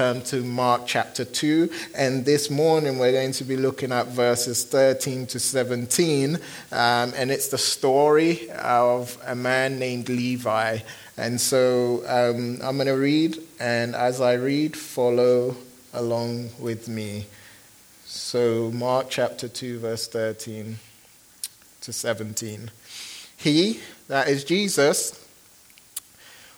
turn to Mark chapter 2. And this morning we're going to be looking at verses 13 to 17. Um, and it's the story of a man named Levi. And so um, I'm going to read, and as I read, follow along with me. So, Mark chapter 2, verse 13 to 17. He, that is Jesus,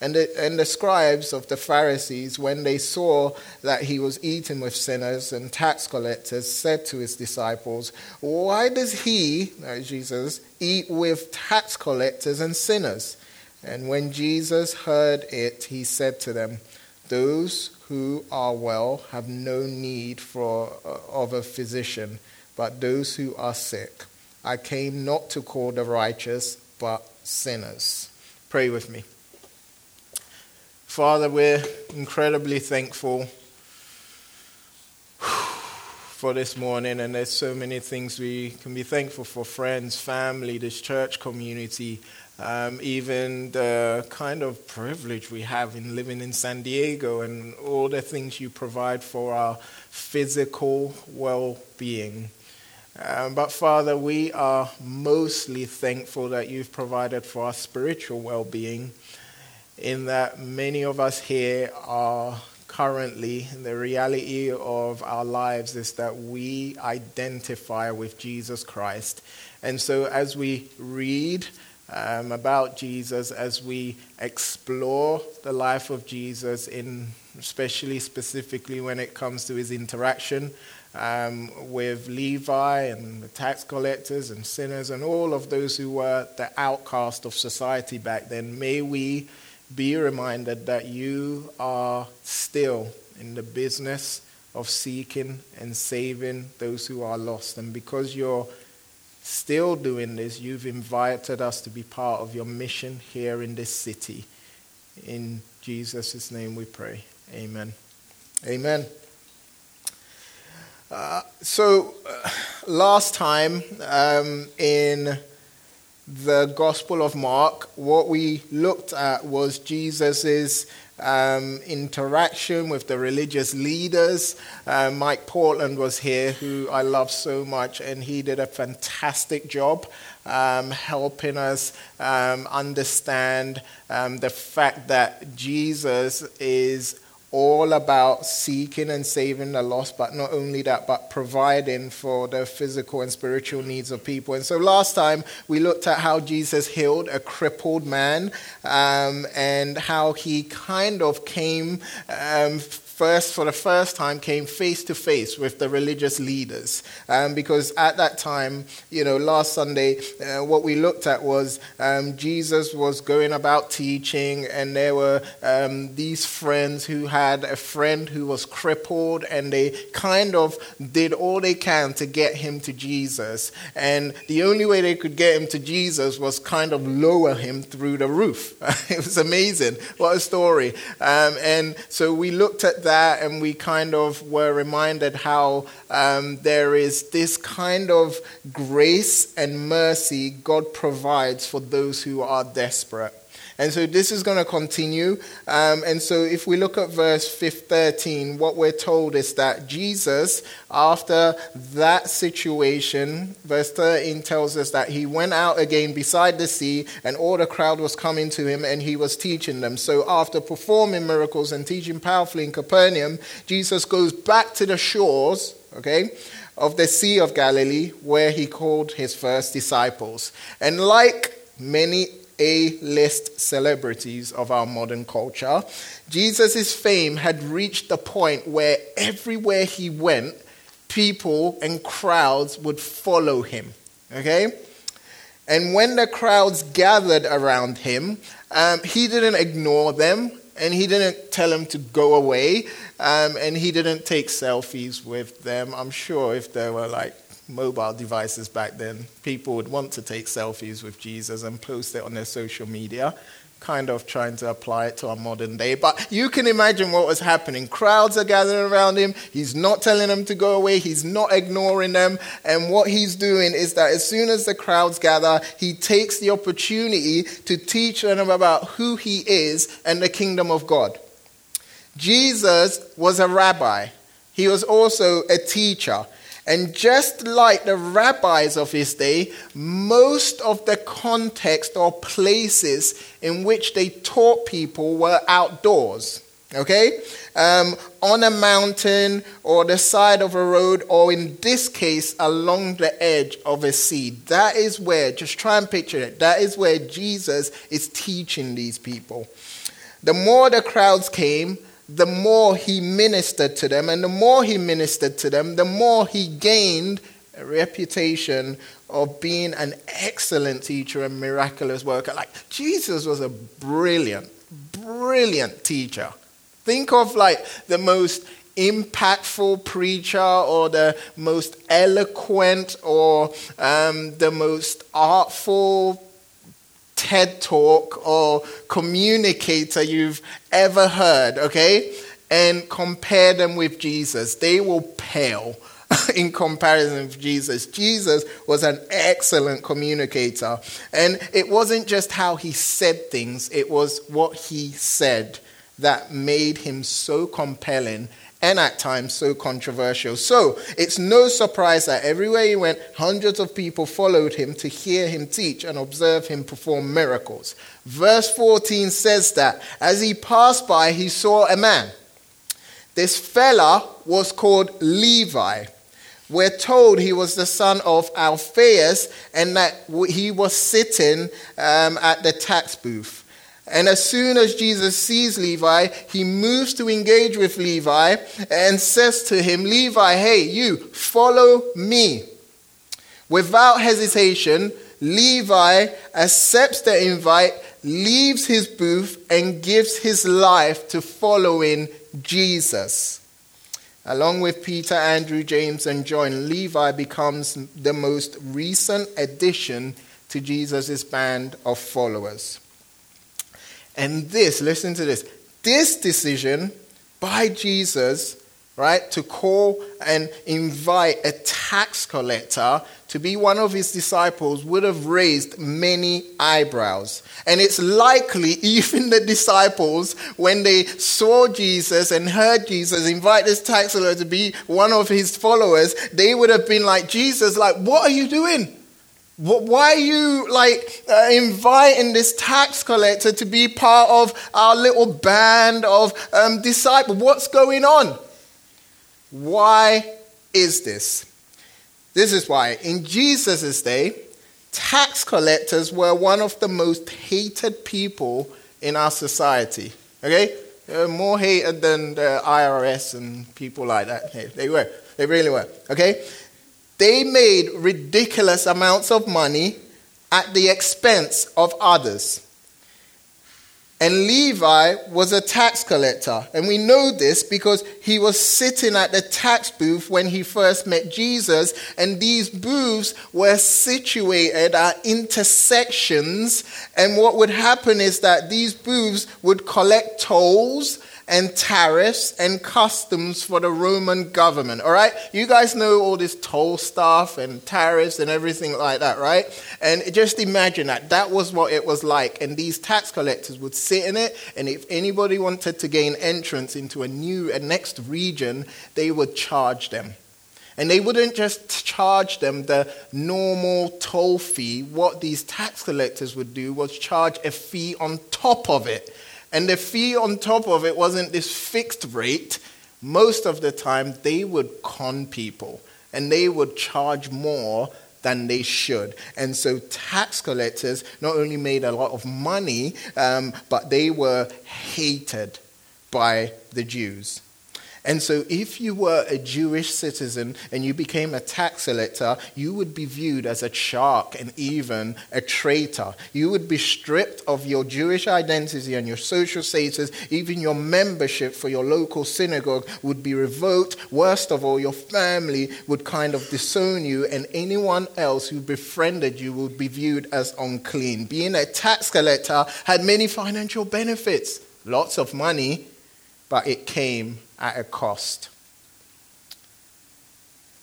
And the, and the scribes of the Pharisees, when they saw that he was eating with sinners and tax collectors, said to his disciples, Why does he, Jesus, eat with tax collectors and sinners? And when Jesus heard it, he said to them, Those who are well have no need for, uh, of a physician, but those who are sick. I came not to call the righteous, but sinners. Pray with me. Father, we're incredibly thankful for this morning, and there's so many things we can be thankful for friends, family, this church community, um, even the kind of privilege we have in living in San Diego and all the things you provide for our physical well being. Um, but Father, we are mostly thankful that you've provided for our spiritual well being, in that many of us here are currently, the reality of our lives is that we identify with Jesus Christ. And so as we read, um, about Jesus as we explore the life of Jesus, in especially specifically when it comes to his interaction um, with Levi and the tax collectors and sinners and all of those who were the outcast of society back then. May we be reminded that you are still in the business of seeking and saving those who are lost. And because you're still doing this, you've invited us to be part of your mission here in this city. In Jesus' name we pray. Amen. Amen. Uh, so, uh, last time um, in the Gospel of Mark, what we looked at was Jesus' um, interaction with the religious leaders. Uh, Mike Portland was here, who I love so much, and he did a fantastic job um, helping us um, understand um, the fact that Jesus is all about seeking and saving the lost, but not only that, but providing for the physical and spiritual needs of people. And so last time we looked at how Jesus healed a crippled man um, and how he kind of came um, first, for the first time, came face to face with the religious leaders. Um, because at that time, you know, last Sunday, uh, what we looked at was um, Jesus was going about teaching, and there were um, these friends who had a friend who was crippled, and they kind of did all they can to get him to Jesus. And the only way they could get him to Jesus was kind of lower him through the roof. it was amazing. What a story. Um, and so we looked at that and we kind of were reminded how um, there is this kind of grace and mercy God provides for those who are desperate. And so this is going to continue. Um, and so if we look at verse 13, what we're told is that Jesus, after that situation, verse 13 tells us that he went out again beside the sea, and all the crowd was coming to him, and he was teaching them. So after performing miracles and teaching powerfully in Capernaum, Jesus goes back to the shores, okay? Of the Sea of Galilee, where he called his first disciples. And like many a list celebrities of our modern culture. Jesus' fame had reached the point where everywhere he went, people and crowds would follow him. Okay? And when the crowds gathered around him, um, he didn't ignore them and he didn't tell them to go away, um, and he didn't take selfies with them. I'm sure if there were like mobile devices back then, people would want to take selfies with Jesus and post it on their social media kind of trying to apply it to our modern day. But you can imagine what was happening. Crowds are gathering around him. He's not telling them to go away, he's not ignoring them. And what he's doing is that as soon as the crowds gather, he takes the opportunity to teach them about who he is and the kingdom of God. Jesus was a rabbi, he was also a teacher. And just like the rabbis of his day, most of the context or places in which they taught people were outdoors. Okay? Um, on a mountain or the side of a road, or in this case, along the edge of a sea. That is where, just try and picture it, that is where Jesus is teaching these people. The more the crowds came, the more he ministered to them. And the more he ministered to them, the more he gained a reputation of being an excellent teacher and miraculous worker. Like Jesus was a brilliant, brilliant teacher. Think of like the most impactful preacher or the most eloquent or um, the most artful TED talk or communicator you've ever heard, okay? And compare them with Jesus. They will pale in comparison with Jesus. Jesus was an excellent communicator. And it wasn't just how he said things, it was what he said that made him so compelling and at times so controversial. So it's no surprise that everywhere he went, hundreds of people followed him to hear him teach and observe him perform miracles. Verse 14 says that as he passed by, he saw a man. This fella was called Levi. We're told he was the son of Alphaeus and that he was sitting um, at the tax booth. And as soon as Jesus sees Levi, he moves to engage with Levi and says to him, Levi, hey, you, follow me. Without hesitation, Levi accepts the invite, leaves his booth, and gives his life to following Jesus. Along with Peter, Andrew, James, and John, Levi becomes the most recent addition to Jesus' band of followers. And this, listen to this, this decision by Jesus, right, to call and invite a tax collector to be one of his disciples would have raised many eyebrows. And it's likely even the disciples, when they saw Jesus and heard Jesus invite this tax collector to be one of his followers, they would have been like, Jesus, like, what are you doing? Why are you like uh, inviting this tax collector to be part of our little band of um, disciples? What's going on? Why is this? This is why. In Jesus' day, tax collectors were one of the most hated people in our society. Okay? They more hated than the IRS and people like that. They were. They really were. Okay? They made ridiculous amounts of money at the expense of others. And Levi was a tax collector. And we know this because he was sitting at the tax booth when he first met Jesus. And these booths were situated at intersections. And what would happen is that these booths would collect tolls and tariffs and customs for the Roman government. All right? You guys know all this toll stuff and tariffs and everything like that, right? And just imagine that. That was what it was like. And these tax collectors would sit in it, and if anybody wanted to gain entrance into a new, a next region, they would charge them. And they wouldn't just charge them the normal toll fee. What these tax collectors would do was charge a fee on top of it. And the fee on top of it wasn't this fixed rate. Most of the time, they would con people and they would charge more than they should. And so tax collectors not only made a lot of money, um, but they were hated by the Jews. And so, if you were a Jewish citizen and you became a tax collector, you would be viewed as a shark and even a traitor. You would be stripped of your Jewish identity and your social status. Even your membership for your local synagogue would be revoked. Worst of all, your family would kind of disown you, and anyone else who befriended you would be viewed as unclean. Being a tax collector had many financial benefits, lots of money, but it came at a cost.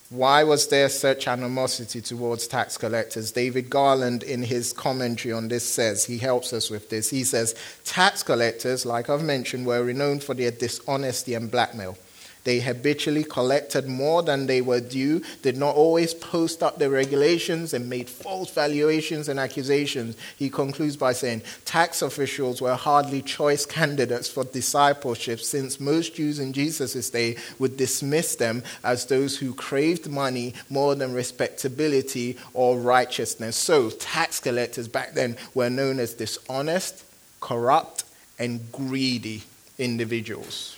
Why was there such animosity towards tax collectors? David Garland, in his commentary on this, says, he helps us with this. He says, Tax collectors, like I've mentioned, were renowned for their dishonesty and blackmail. They habitually collected more than they were due, did not always post up the regulations, and made false valuations and accusations. He concludes by saying tax officials were hardly choice candidates for discipleship, since most Jews in Jesus' day would dismiss them as those who craved money more than respectability or righteousness. So, tax collectors back then were known as dishonest, corrupt, and greedy individuals.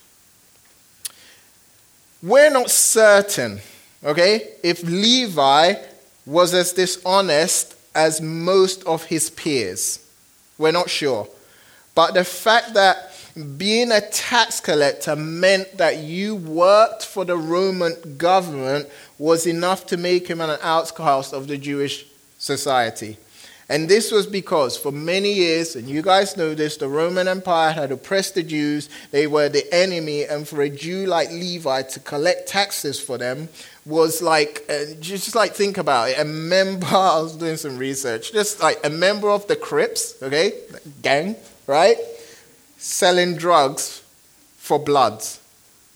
We're not certain, okay, if Levi was as dishonest as most of his peers. We're not sure. But the fact that being a tax collector meant that you worked for the Roman government was enough to make him an outcast of the Jewish society. And this was because for many years, and you guys know this, the Roman Empire had oppressed the Jews. They were the enemy. And for a Jew like Levi to collect taxes for them was like, uh, just like think about it. A member, I was doing some research, just like a member of the Crips, okay, gang, right? Selling drugs for bloods,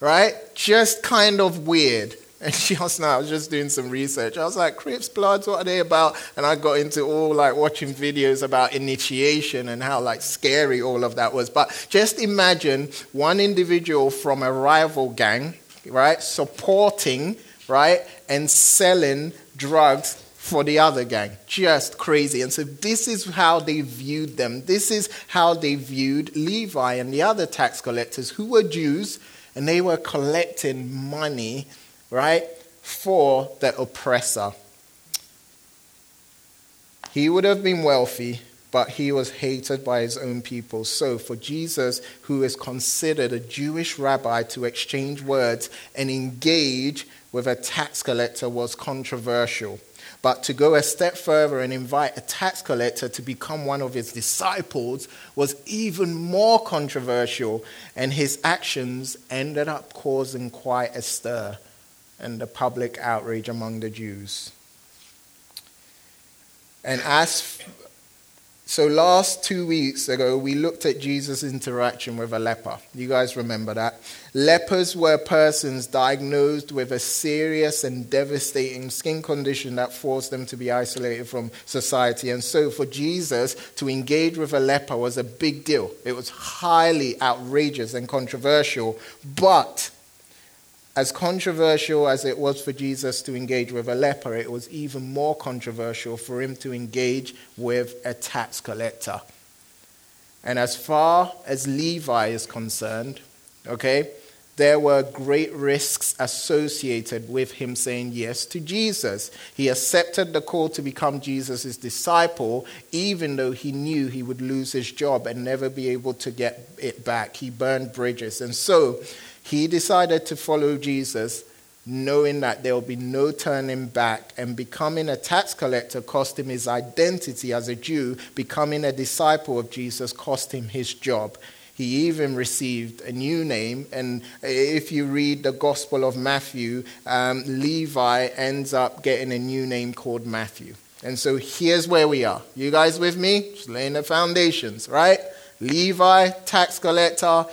right? Just kind of weird. And just now, I was just doing some research. I was like, Crips Bloods, what are they about? And I got into all like watching videos about initiation and how like scary all of that was. But just imagine one individual from a rival gang, right, supporting, right, and selling drugs for the other gang. Just crazy. And so this is how they viewed them. This is how they viewed Levi and the other tax collectors who were Jews and they were collecting money right, for the oppressor. He would have been wealthy, but he was hated by his own people. So, for Jesus, who is considered a Jewish rabbi, to exchange words and engage with a tax collector was controversial. But to go a step further and invite a tax collector to become one of his disciples was even more controversial, and his actions ended up causing quite a stir and the public outrage among the Jews. And as so last two weeks ago, we looked at Jesus' interaction with a leper. You guys remember that? Lepers were persons diagnosed with a serious and devastating skin condition that forced them to be isolated from society. And so for Jesus to engage with a leper was a big deal. It was highly outrageous and controversial. But as controversial as it was for Jesus to engage with a leper, it was even more controversial for him to engage with a tax collector. And as far as Levi is concerned, okay, there were great risks associated with him saying yes to Jesus. He accepted the call to become Jesus' disciple, even though he knew he would lose his job and never be able to get it back. He burned bridges. And so, he decided to follow Jesus, knowing that there will be no turning back. And becoming a tax collector cost him his identity as a Jew. Becoming a disciple of Jesus cost him his job. He even received a new name. And if you read the Gospel of Matthew, um, Levi ends up getting a new name called Matthew. And so here's where we are. You guys with me? Just laying the foundations, right? Levi, tax collector,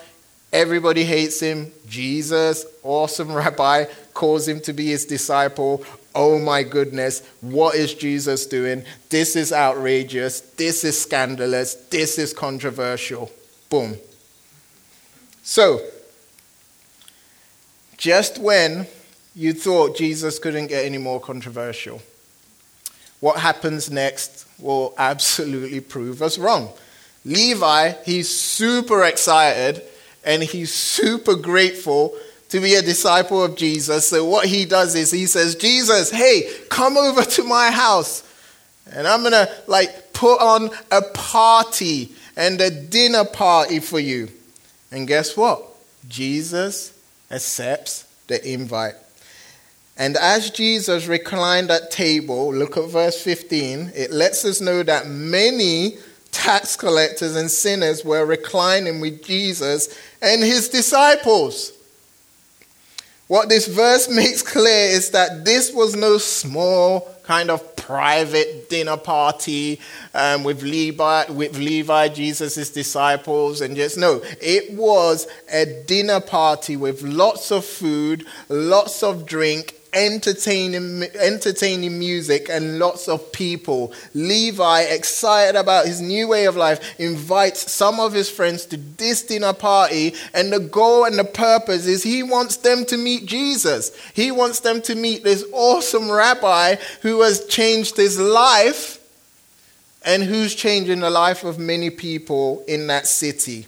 Everybody hates him. Jesus, awesome rabbi, calls him to be his disciple. Oh my goodness, what is Jesus doing? This is outrageous. This is scandalous. This is controversial. Boom. So, just when you thought Jesus couldn't get any more controversial, what happens next will absolutely prove us wrong. Levi, he's super excited and he's super grateful to be a disciple of Jesus. So what he does is he says, Jesus, hey, come over to my house. And I'm going to like put on a party and a dinner party for you. And guess what? Jesus accepts the invite. And as Jesus reclined at table, look at verse 15, it lets us know that many tax collectors and sinners were reclining with Jesus and his disciples. What this verse makes clear is that this was no small kind of private dinner party um, with Levi, with Levi, Jesus' disciples, and just no, it was a dinner party with lots of food, lots of drink, entertaining, entertaining music and lots of people. Levi, excited about his new way of life, invites some of his friends to this dinner party. And the goal and the purpose is he wants them to meet Jesus. He wants them to meet this awesome rabbi who has changed his life and who's changing the life of many people in that city.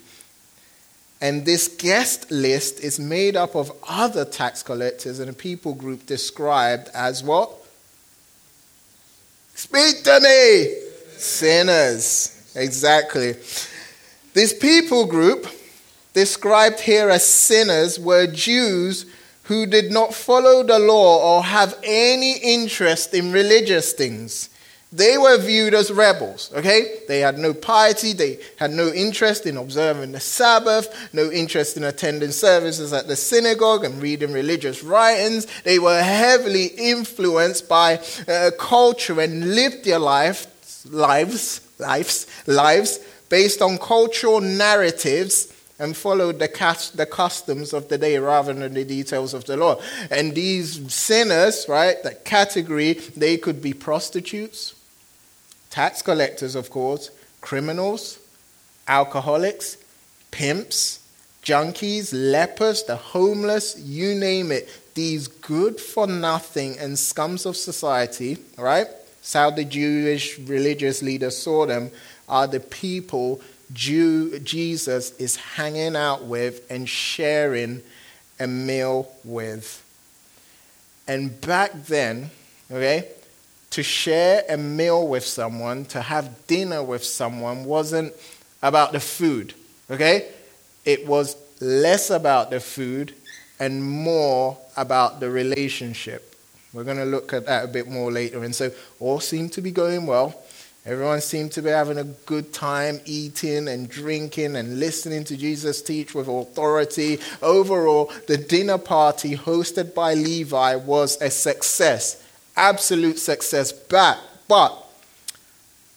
And this guest list is made up of other tax collectors and a people group described as what? Speak to me! Sinners. Exactly. This people group, described here as sinners, were Jews who did not follow the law or have any interest in religious things. They were viewed as rebels, okay? They had no piety, they had no interest in observing the Sabbath, no interest in attending services at the synagogue and reading religious writings. They were heavily influenced by uh, culture and lived their life, lives, lives, lives based on cultural narratives and followed the, cast, the customs of the day rather than the details of the law. And these sinners, right, that category, they could be prostitutes, tax collectors, of course, criminals, alcoholics, pimps, junkies, lepers, the homeless, you name it. These good for nothing and scums of society, right? It's how the Jewish religious leaders saw them, are the people Jew, Jesus is hanging out with and sharing a meal with. And back then, okay, to share a meal with someone, to have dinner with someone, wasn't about the food, okay? It was less about the food and more about the relationship. We're going to look at that a bit more later. And so, all seemed to be going well. Everyone seemed to be having a good time eating and drinking and listening to Jesus teach with authority. Overall, the dinner party hosted by Levi was a success absolute success. But, but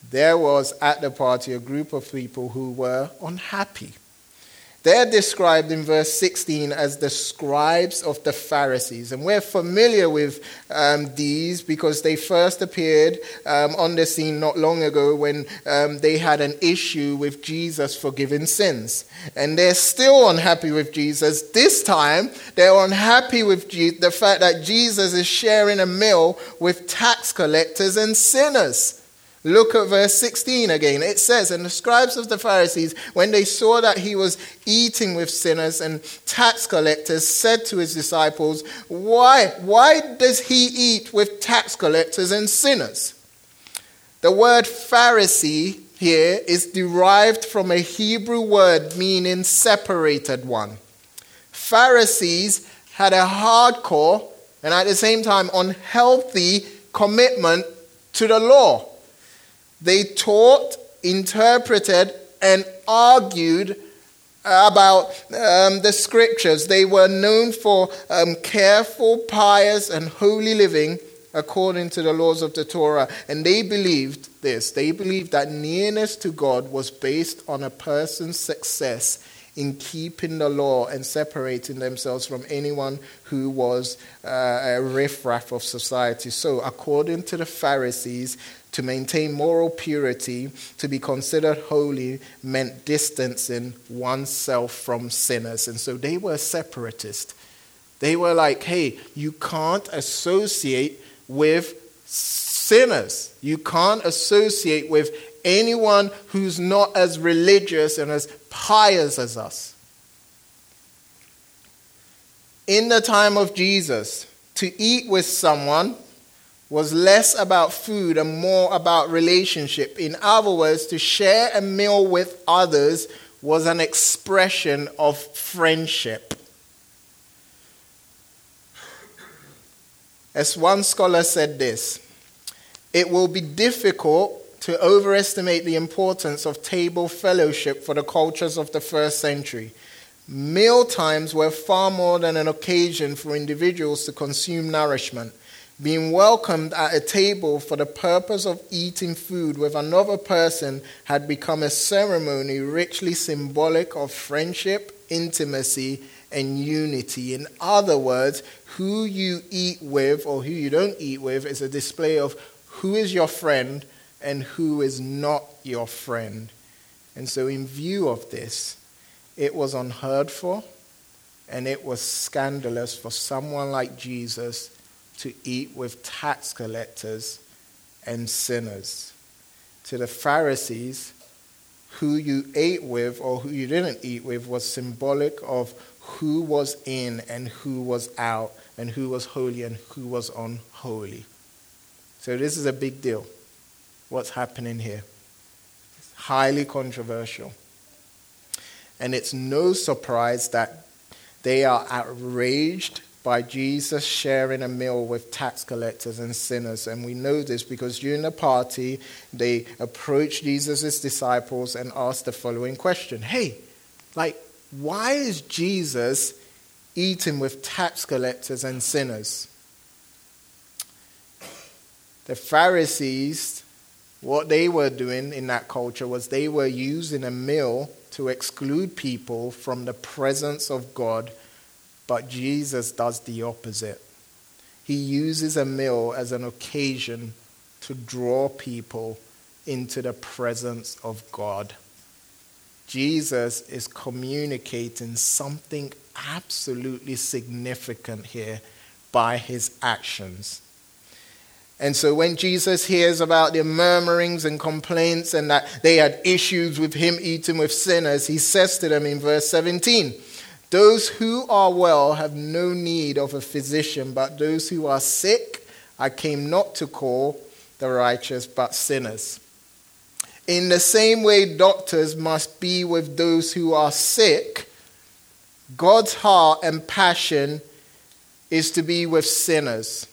there was at the party a group of people who were unhappy. They're described in verse 16 as the scribes of the Pharisees. And we're familiar with um, these because they first appeared um, on the scene not long ago when um, they had an issue with Jesus forgiving sins. And they're still unhappy with Jesus. This time, they're unhappy with the fact that Jesus is sharing a meal with tax collectors and sinners. Look at verse 16 again. It says, And the scribes of the Pharisees, when they saw that he was eating with sinners and tax collectors, said to his disciples, Why? Why does he eat with tax collectors and sinners? The word Pharisee here is derived from a Hebrew word meaning separated one. Pharisees had a hardcore and at the same time unhealthy commitment to the law. They taught, interpreted, and argued about um, the scriptures. They were known for um, careful, pious, and holy living according to the laws of the Torah. And they believed this they believed that nearness to God was based on a person's success in keeping the law and separating themselves from anyone who was uh, a riffraff of society. So, according to the Pharisees, to maintain moral purity, to be considered holy, meant distancing oneself from sinners. And so they were separatist. They were like, hey, you can't associate with sinners. You can't associate with anyone who's not as religious and as pious as us. In the time of Jesus, to eat with someone was less about food and more about relationship. In other words, to share a meal with others was an expression of friendship. As one scholar said this, it will be difficult to overestimate the importance of table fellowship for the cultures of the first century. Meal times were far more than an occasion for individuals to consume nourishment. Being welcomed at a table for the purpose of eating food with another person had become a ceremony richly symbolic of friendship, intimacy, and unity. In other words, who you eat with or who you don't eat with is a display of who is your friend and who is not your friend. And so, in view of this, it was unheard for and it was scandalous for someone like Jesus to eat with tax collectors and sinners. To the Pharisees, who you ate with or who you didn't eat with was symbolic of who was in and who was out, and who was holy and who was unholy. So, this is a big deal what's happening here. It's highly controversial. And it's no surprise that they are outraged by Jesus sharing a meal with tax collectors and sinners. And we know this because during the party, they approached Jesus' disciples and asked the following question Hey, like, why is Jesus eating with tax collectors and sinners? The Pharisees what they were doing in that culture was they were using a meal to exclude people from the presence of God, but Jesus does the opposite. He uses a meal as an occasion to draw people into the presence of God. Jesus is communicating something absolutely significant here by his actions. And so when Jesus hears about their murmurings and complaints and that they had issues with him eating with sinners, he says to them in verse 17, Those who are well have no need of a physician, but those who are sick I came not to call the righteous, but sinners. In the same way, doctors must be with those who are sick. God's heart and passion is to be with sinners.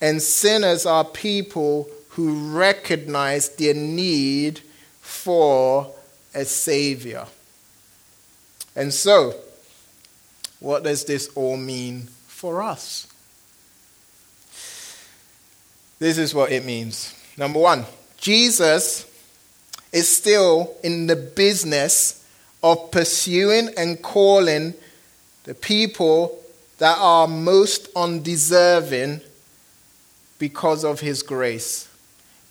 And sinners are people who recognize their need for a Savior. And so, what does this all mean for us? This is what it means. Number one, Jesus is still in the business of pursuing and calling the people that are most undeserving because of his grace.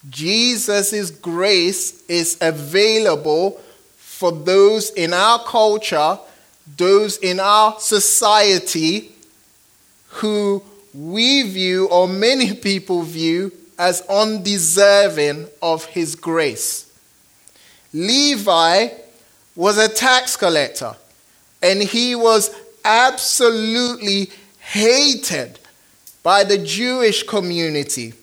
Jesus' grace is available for those in our culture, those in our society who we view, or many people view, as undeserving of his grace. Levi was a tax collector, and he was absolutely hated by the Jewish community.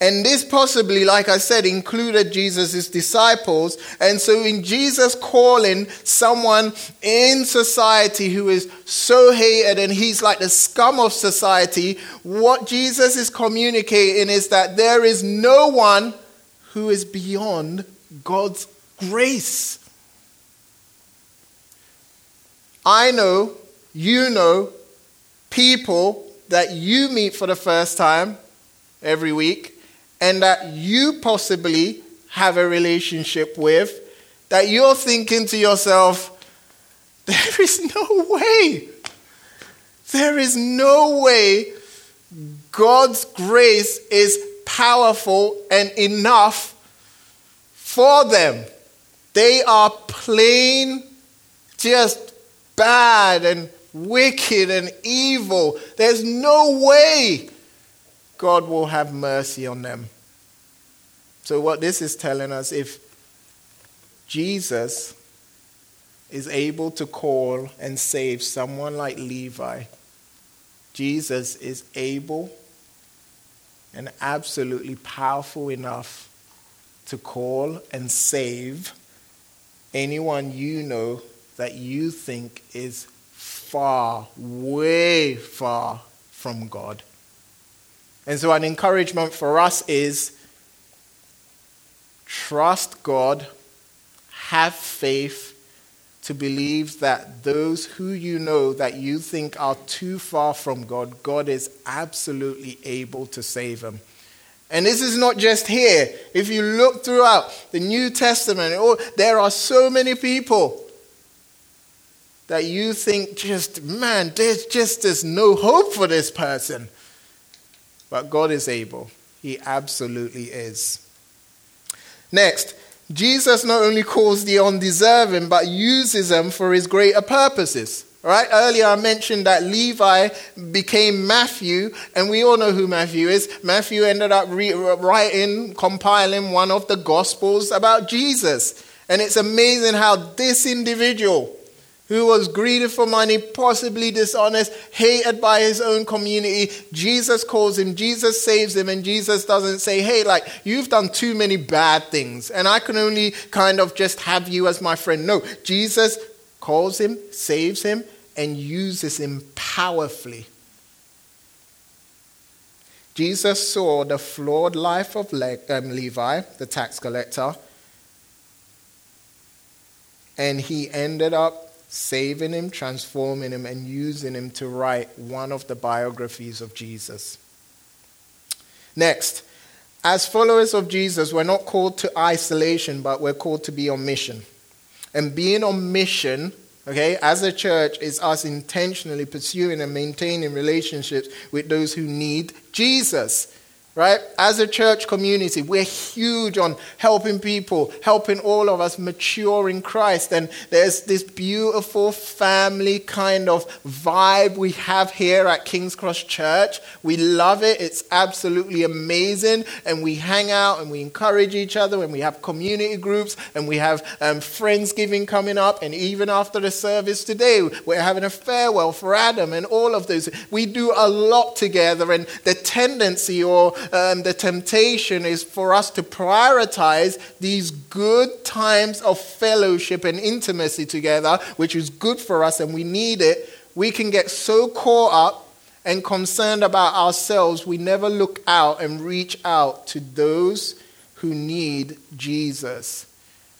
And this possibly, like I said, included Jesus' disciples. And so, in Jesus calling someone in society who is so hated and he's like the scum of society, what Jesus is communicating is that there is no one who is beyond God's grace. I know, you know, people that you meet for the first time every week and that you possibly have a relationship with, that you're thinking to yourself, there is no way. There is no way God's grace is powerful and enough for them. They are plain, just bad and wicked and evil. There's no way God will have mercy on them. So, what this is telling us if Jesus is able to call and save someone like Levi, Jesus is able and absolutely powerful enough to call and save anyone you know that you think is far, way far from God. And so, an encouragement for us is trust God, have faith to believe that those who you know that you think are too far from God, God is absolutely able to save them. And this is not just here. If you look throughout the New Testament, oh, there are so many people that you think just, man, there's just there's no hope for this person. But God is able. He absolutely is. Next, Jesus not only calls the undeserving, but uses them for his greater purposes. Right? Earlier I mentioned that Levi became Matthew, and we all know who Matthew is. Matthew ended up re- writing, compiling one of the Gospels about Jesus. And it's amazing how this individual, who was greedy for money, possibly dishonest, hated by his own community. Jesus calls him, Jesus saves him, and Jesus doesn't say, Hey, like, you've done too many bad things, and I can only kind of just have you as my friend. No, Jesus calls him, saves him, and uses him powerfully. Jesus saw the flawed life of um, Levi, the tax collector, and he ended up saving him, transforming him, and using him to write one of the biographies of Jesus. Next, as followers of Jesus, we're not called to isolation, but we're called to be on mission. And being on mission okay, as a church, is us intentionally pursuing and maintaining relationships with those who need Jesus right? As a church community, we're huge on helping people, helping all of us mature in Christ. And there's this beautiful family kind of vibe we have here at King's Cross Church. We love it. It's absolutely amazing. And we hang out and we encourage each other and we have community groups and we have um, Friendsgiving coming up. And even after the service today, we're having a farewell for Adam and all of those. We do a lot together. And the tendency or um, the temptation is for us to prioritize these good times of fellowship and intimacy together, which is good for us and we need it. We can get so caught up and concerned about ourselves, we never look out and reach out to those who need Jesus.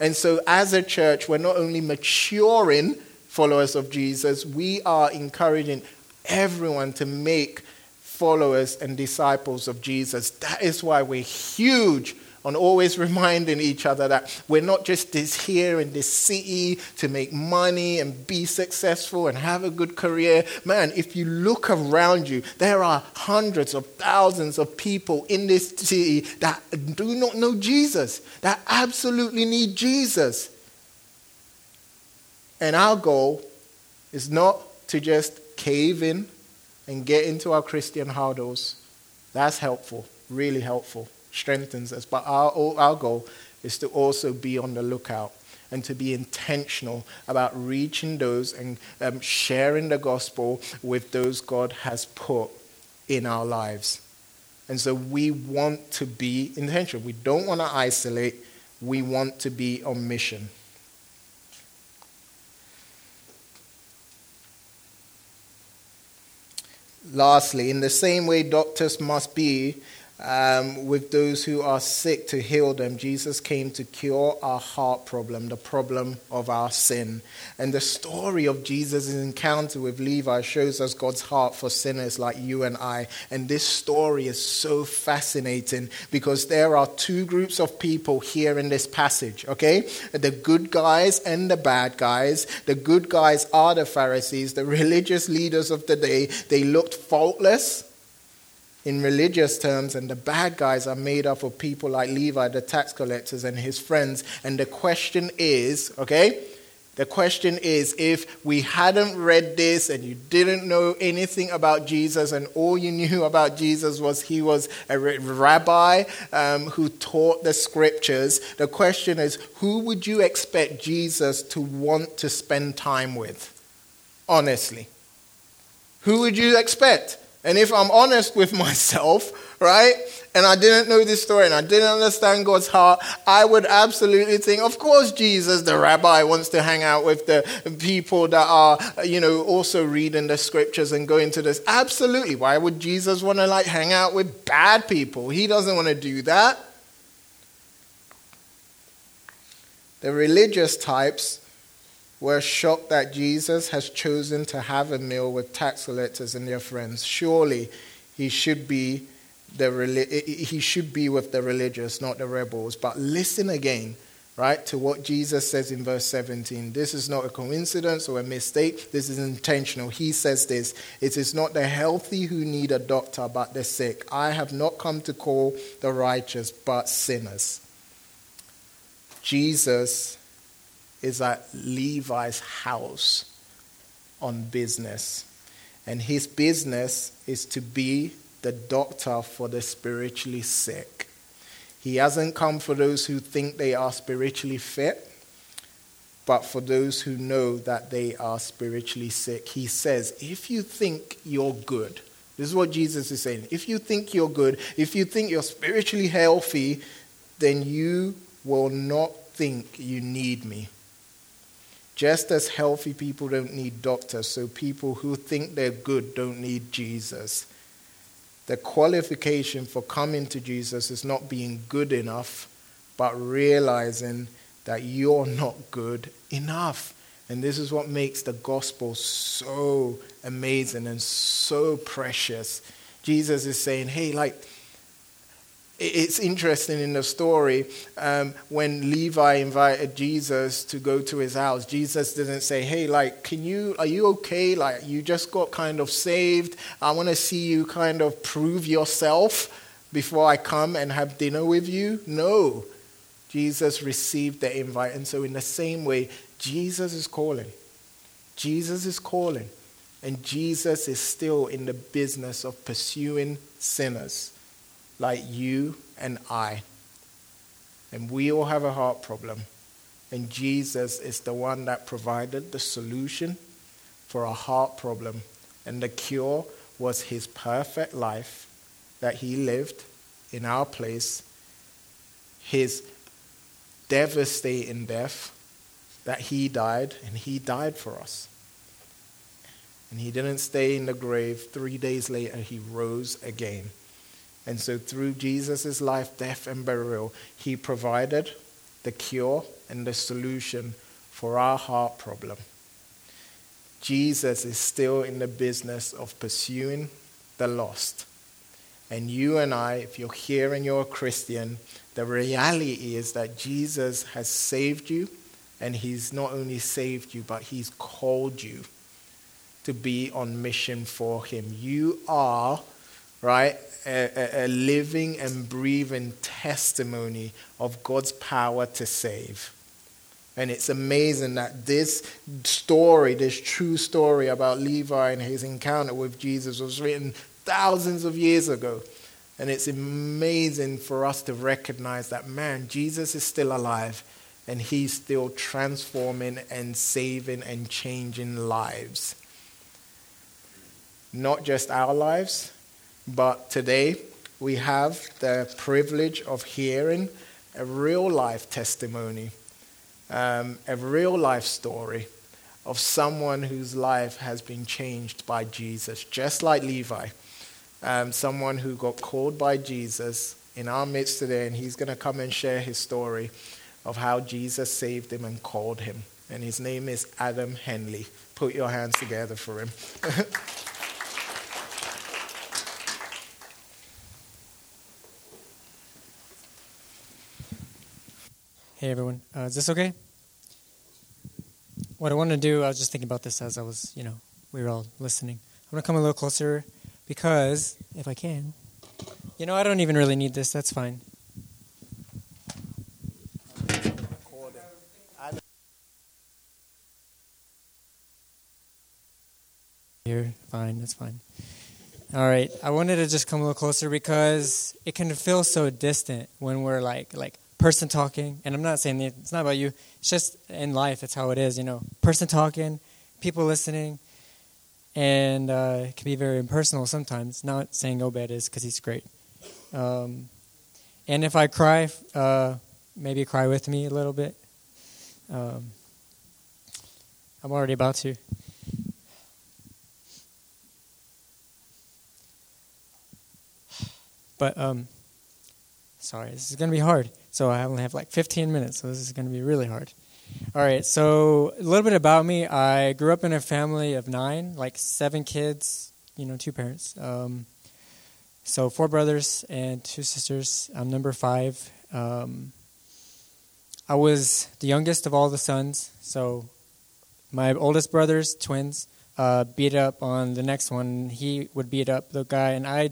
And so, as a church, we're not only maturing followers of Jesus, we are encouraging everyone to make followers and disciples of Jesus. That is why we're huge on always reminding each other that we're not just this here in this city to make money and be successful and have a good career. Man, if you look around you, there are hundreds of thousands of people in this city that do not know Jesus, that absolutely need Jesus. And our goal is not to just cave in and get into our Christian huddles, that's helpful, really helpful, strengthens us. But our, our goal is to also be on the lookout and to be intentional about reaching those and um, sharing the gospel with those God has put in our lives. And so we want to be intentional. We don't want to isolate, we want to be on mission. Lastly, in the same way doctors must be um, with those who are sick to heal them. Jesus came to cure our heart problem, the problem of our sin. And the story of Jesus' encounter with Levi shows us God's heart for sinners like you and I. And this story is so fascinating because there are two groups of people here in this passage, okay? The good guys and the bad guys. The good guys are the Pharisees, the religious leaders of the day. They looked faultless in religious terms, and the bad guys are made up of people like Levi, the tax collectors, and his friends. And the question is okay, The question is if we hadn't read this and you didn't know anything about Jesus, and all you knew about Jesus was he was a rabbi um, who taught the scriptures, the question is who would you expect Jesus to want to spend time with? Honestly. Who would you expect? And if I'm honest with myself, right, and I didn't know this story and I didn't understand God's heart, I would absolutely think, of course, Jesus, the rabbi, wants to hang out with the people that are, you know, also reading the scriptures and going to this. Absolutely. Why would Jesus want to, like, hang out with bad people? He doesn't want to do that. The religious types were shocked that Jesus has chosen to have a meal with tax collectors and their friends. Surely he should be the he should be with the religious, not the rebels. But listen again, right, to what Jesus says in verse 17. This is not a coincidence or a mistake. This is intentional. He says this It is not the healthy who need a doctor, but the sick. I have not come to call the righteous, but sinners. Jesus is at Levi's house on business. And his business is to be the doctor for the spiritually sick. He hasn't come for those who think they are spiritually fit, but for those who know that they are spiritually sick. He says, if you think you're good, this is what Jesus is saying. If you think you're good, if you think you're spiritually healthy, then you will not think you need me. Just as healthy people don't need doctors, so people who think they're good don't need Jesus. The qualification for coming to Jesus is not being good enough, but realizing that you're not good enough. And this is what makes the gospel so amazing and so precious. Jesus is saying, hey, like, it's interesting in the story um, when Levi invited Jesus to go to his house. Jesus didn't say, "Hey, like, can you? Are you okay? Like, you just got kind of saved. I want to see you kind of prove yourself before I come and have dinner with you." No, Jesus received the invite, and so in the same way, Jesus is calling. Jesus is calling, and Jesus is still in the business of pursuing sinners like you and I. And we all have a heart problem. And Jesus is the one that provided the solution for a heart problem. And the cure was his perfect life that he lived in our place, his devastating death that he died, and he died for us. And he didn't stay in the grave. Three days later, he rose again. And so, through Jesus' life, death, and burial, he provided the cure and the solution for our heart problem. Jesus is still in the business of pursuing the lost. And you and I, if you're here and you're a Christian, the reality is that Jesus has saved you, and he's not only saved you, but he's called you to be on mission for him. You are, right, a, a, living and breathing testimony of God's power to save. And it's amazing that this story, this true story about Levi and his encounter with Jesus, was written thousands of years ago. And it's amazing for us to recognize that, man, Jesus is still alive and he's still transforming and saving and changing lives. Not just our lives, but today we have the privilege of hearing a real life testimony, um, a real life story of someone whose life has been changed by Jesus, just like Levi. Um, someone who got called by Jesus in our midst today, and he's going to come and share his story of how Jesus saved him and called him. And his name is Adam Henley. Put your hands together for him. Hey, everyone. Uh, is this okay? What I want to do, I was just thinking about this as I was, you know, we were all listening. I'm going to come a little closer because, if I can, you know, I don't even really need this. That's fine. Here, fine, that's fine. All right, I wanted to just come a little closer because it can feel so distant when we're like, like, person talking. And I'm not saying it's not about you. It's just in life. It's how it is. You know, person talking, people listening, and uh, it can be very impersonal sometimes. Not saying Obed is because he's great. Um, and if I cry, uh, maybe cry with me a little bit. Um, I'm already about to. But um, sorry, this is going to be hard. So I only have like 15 minutes, so this is going to be really hard. All right, so a little bit about me. I grew up in a family of nine, like seven kids, you know, two parents. Um, so four brothers and two sisters. I'm number five. Um, I was the youngest of all the sons, so my oldest brothers, twins, uh, beat up on the next one. He would beat up the guy, and I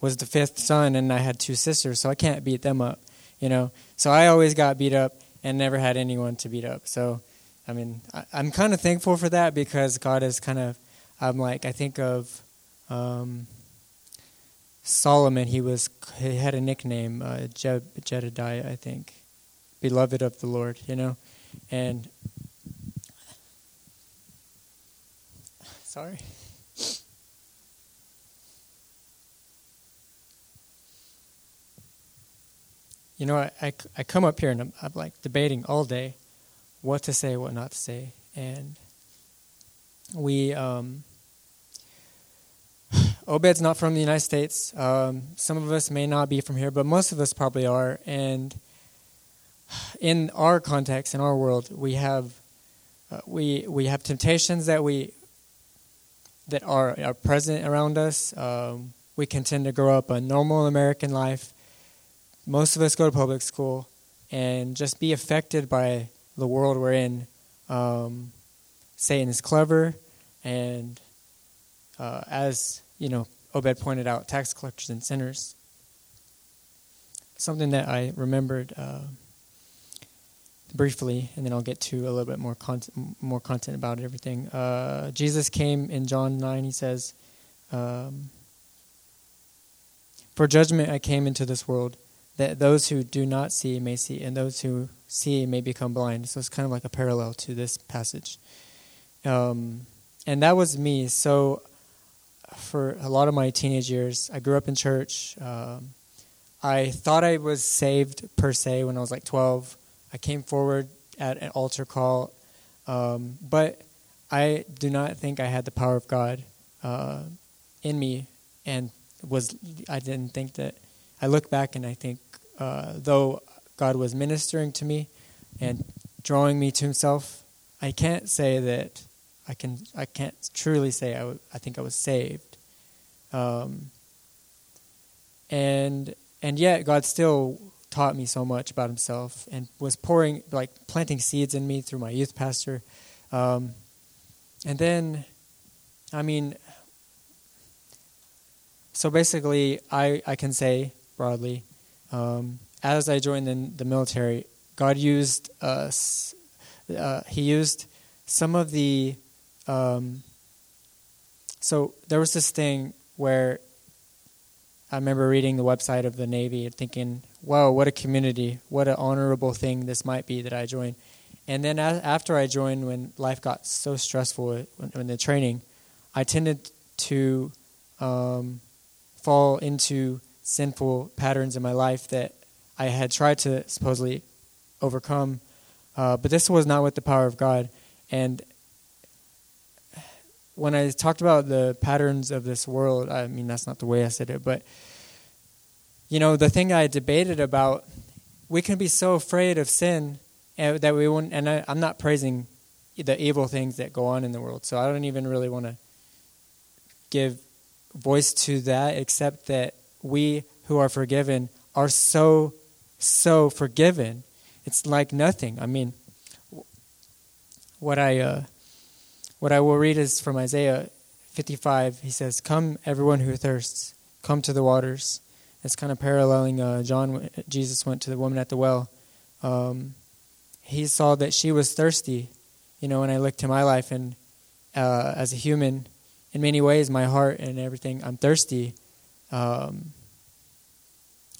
was the fifth son, and I had two sisters, so I can't beat them up, you know. So I always got beat up and never had anyone to beat up. So, I mean, I, am kind of thankful for that because God is kind of, I'm like, I think of um, Solomon. He was he had a nickname, uh, Jedidiah, I think, beloved of the Lord, you know, and sorry. You know, I, I, come up here and I'm, I'm, like debating all day what to say, what not to say. And we, um, Obed's not from the United States. Um, some of us may not be from here, but most of us probably are. And in our context, in our world, we have uh, we we have temptations that we that are are present around us. Um, we can tend to grow up a normal American life most of us go to public school and just be affected by the world we're in. Um, Satan is clever, and uh, as you know, Obed pointed out, tax collectors and sinners. Something that I remembered uh, briefly, and then I'll get to a little bit more content, more content about everything. Uh, Jesus came in John nine. He says, um, "For judgment I came into this world." That those who do not see may see, and those who see may become blind. So it's kind of like a parallel to this passage. Um, and that was me. So for a lot of my teenage years, I grew up in church. Um, I thought I was saved per se when I was like 12. I came forward at an altar call, um, but I do not think I had the power of God uh, in me, and was I didn't think that I look back and I think, uh, though God was ministering to me and drawing me to Himself, I can't say that I can. I can't truly say I, w- I think I was saved. Um, and and yet God still taught me so much about Himself and was pouring like planting seeds in me through my youth pastor. Um, and then, I mean, so basically, I, I can say broadly. Um, as I joined the, the military, God used us. Uh, he used some of the. Um, so there was this thing where I remember reading the website of the Navy and thinking, "Wow, what a community! What an honorable thing this might be that I joined." And then after I joined, when life got so stressful in the training, I tended to um, fall into sinful patterns in my life that I had tried to supposedly overcome. Uh, but this was not with the power of God. And when I talked about the patterns of this world, I mean, that's not the way I said it, but, you know, the thing I debated about, we can be so afraid of sin uh, that we won't, and I, I'm not praising the evil things that go on in the world, so I don't even really want to give voice to that, except that we who are forgiven are so, so forgiven. It's like nothing. I mean, what I, uh, what I will read is from Isaiah 55. He says, Come, everyone who thirsts, come to the waters. It's kind of paralleling uh, John, Jesus went to the woman at the well. Um, he saw that she was thirsty, you know, and I look to my life and uh, as a human, in many ways, my heart and everything, I'm thirsty. Um,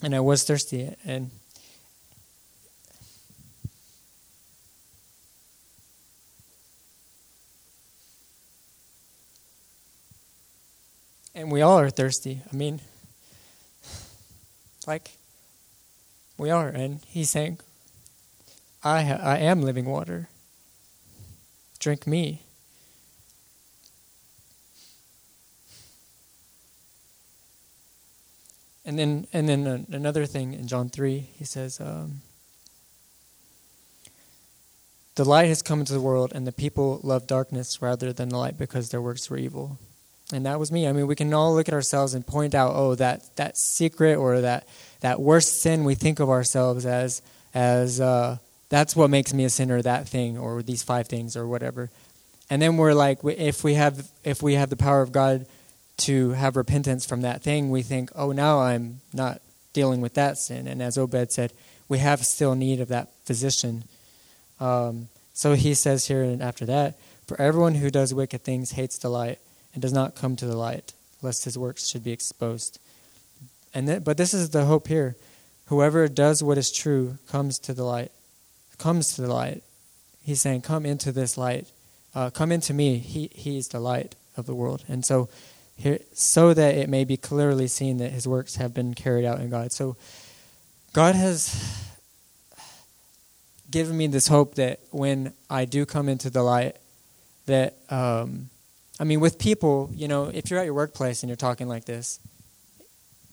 and I was thirsty. And and we all are thirsty. I mean, like, we are. And he's saying, I, ha- I am living water. Drink me. And then, and then another thing in John 3, he says, um, The light has come into the world, and the people love darkness rather than the light because their works were evil. And that was me. I mean, we can all look at ourselves and point out, oh, that, that secret or that, that worst sin we think of ourselves as, as uh, that's what makes me a sinner, that thing, or these five things, or whatever. And then we're like, if we have, if we have the power of God to have repentance from that thing, we think, oh, now I'm not dealing with that sin. And as Obed said, we have still need of that physician. Um, so he says here and after that, for everyone who does wicked things hates the light and does not come to the light, lest his works should be exposed. And th- but this is the hope here: whoever does what is true comes to the light. Comes to the light. He's saying, "Come into this light. Uh, come into me. He He is the light of the world." And so so that it may be clearly seen that his works have been carried out in God. So God has given me this hope that when I do come into the light, that um, I mean, with people, you know, if you're at your workplace and you're talking like this,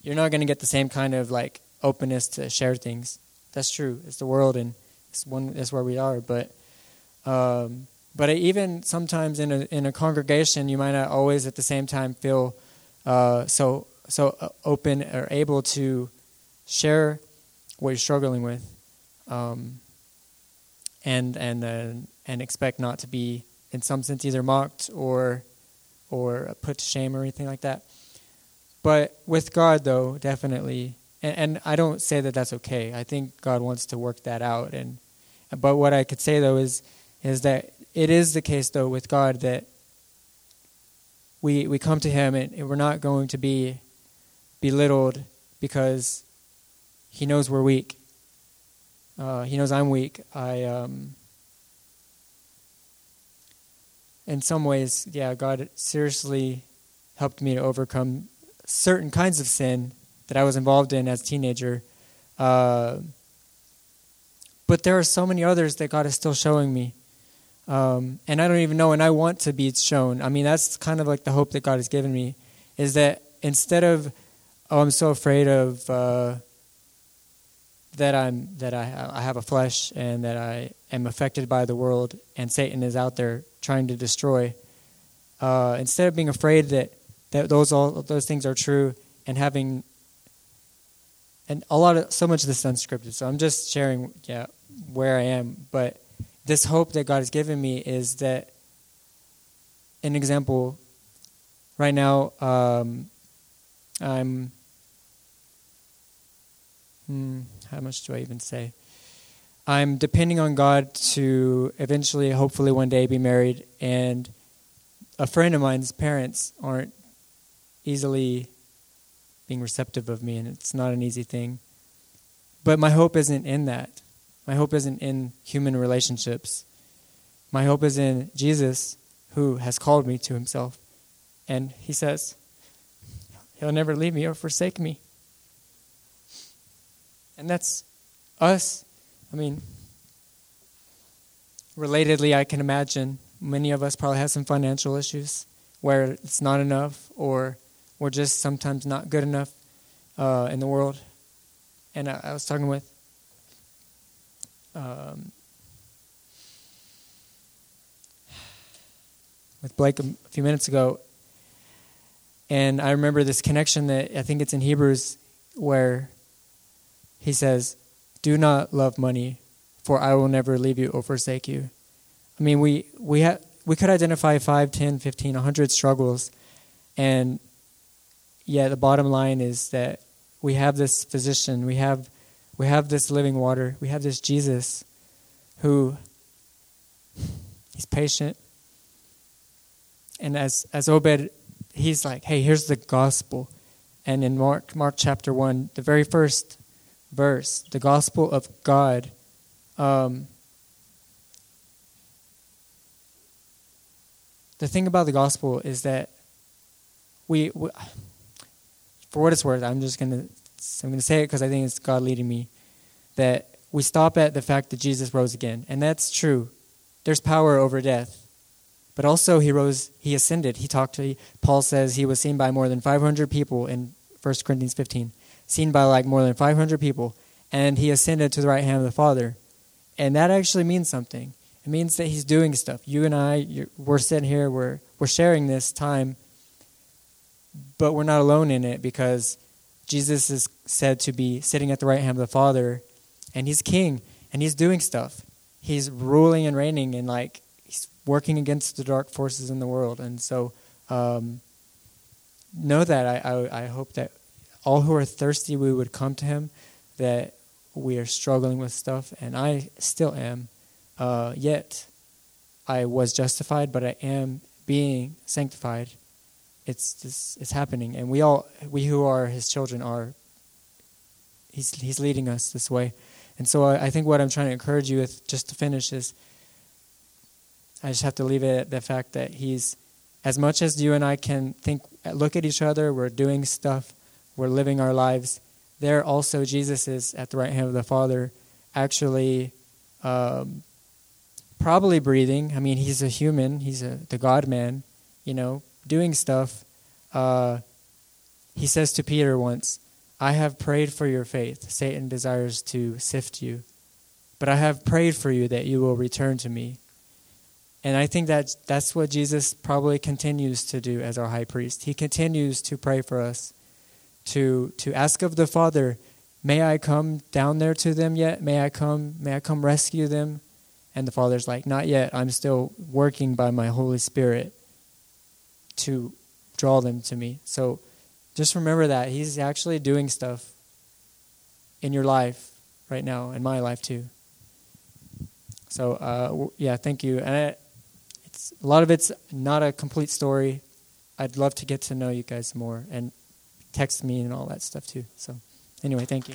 you're not going to get the same kind of like openness to share things. That's true. It's the world, and it's one. That's where we are. But um, but even sometimes in a in a congregation, you might not always at the same time feel uh, so so uh, open or able to share what you're struggling with, um, and and uh, and expect not to be in some sense either mocked or or put to shame or anything like that. But with God, though, definitely, and, and I don't say that that's okay. I think God wants to work that out. And but what I could say though is is that it is the case, though, with God that we we come to Him and we're not going to be belittled because He knows we're weak. Uh, he knows I'm weak. I, um, in some ways, yeah, God seriously helped me to overcome certain kinds of sin that I was involved in as a teenager. Uh, but there are so many others that God is still showing me. Um, and I don't even know, and I want to be shown. I mean, that's kind of like the hope that God has given me, is that instead of, oh, I'm so afraid of uh, that I'm that I, I have a flesh and that I am affected by the world, and Satan is out there trying to destroy. Uh, instead of being afraid that that those all those things are true, and having and a lot of so much of this is unscripted. So I'm just sharing, yeah, where I am, but this hope that God has given me is that, an example, right now, um, I'm, hmm, how much do I even say? I'm depending on God to eventually, hopefully, one day be married, and a friend of mine's parents aren't easily being receptive of me, and it's not an easy thing. But my hope isn't in that. My hope isn't in human relationships. My hope is in Jesus, who has called me to himself. And he says, He'll never leave me or forsake me. And that's us. I mean, relatedly, I can imagine many of us probably have some financial issues where it's not enough or we're just sometimes not good enough uh, in the world. And I, I was talking with um, with Blake a few minutes ago, and I remember this connection that I think it's in Hebrews where he says, "Do not love money, for I will never leave you or forsake you." I mean, we we ha- we could identify 5, 10, 15, 100 struggles, and yet the bottom line is that we have this physician, we have we have this living water. We have this Jesus who he's patient. And as as Obed he's like, hey, here's the gospel. And in Mark, Mark chapter 1, the very first verse, the gospel of God. Um, the thing about the gospel is that we, we for what it's worth, I'm just gonna I'm gonna say it because I think it's God leading me. That we stop at the fact that Jesus rose again, and that's true. There's power over death, but also he rose, he ascended. He talked to Paul says he was seen by more than 500 people in 1 Corinthians 15, seen by like more than 500 people, and he ascended to the right hand of the Father, and that actually means something. It means that he's doing stuff. You and I, we're sitting here, we're we're sharing this time but we're not alone in it because Jesus is said to be sitting at the right hand of the Father, and he's king, and he's doing stuff. He's ruling and reigning, and like he's working against the dark forces in the world. And so, um, know that I, I, I hope that all who are thirsty, we would come to him. That we are struggling with stuff, and I still am. Uh, yet, I was justified, but I am being sanctified it's just, it's happening, and we all we who are his children are. He's he's leading us this way, and so I, I think what I'm trying to encourage you with, just to finish, is I just have to leave it at the fact that he's as much as you and I can think, look at each other, we're doing stuff, we're living our lives. There also, Jesus is at the right hand of the Father, actually, um, probably breathing. I mean, he's a human, he's a the God man, you know, doing stuff, uh, he says to Peter once, I have prayed for your faith. Satan desires to sift you. But I have prayed for you that you will return to me. And I think that that's what Jesus probably continues to do as our high priest. He continues to pray for us, to, to ask of the Father, May I come down there to them yet? May I come? May I come rescue them? And the Father's like, Not yet. I'm still working by my Holy Spirit to draw them to me. So just remember that He's actually doing stuff in your life right now, in my life too. So uh, yeah, thank you. And it's a lot of it's not a complete story. I'd love to get to know you guys more and text me and all that stuff too. So anyway, thank you.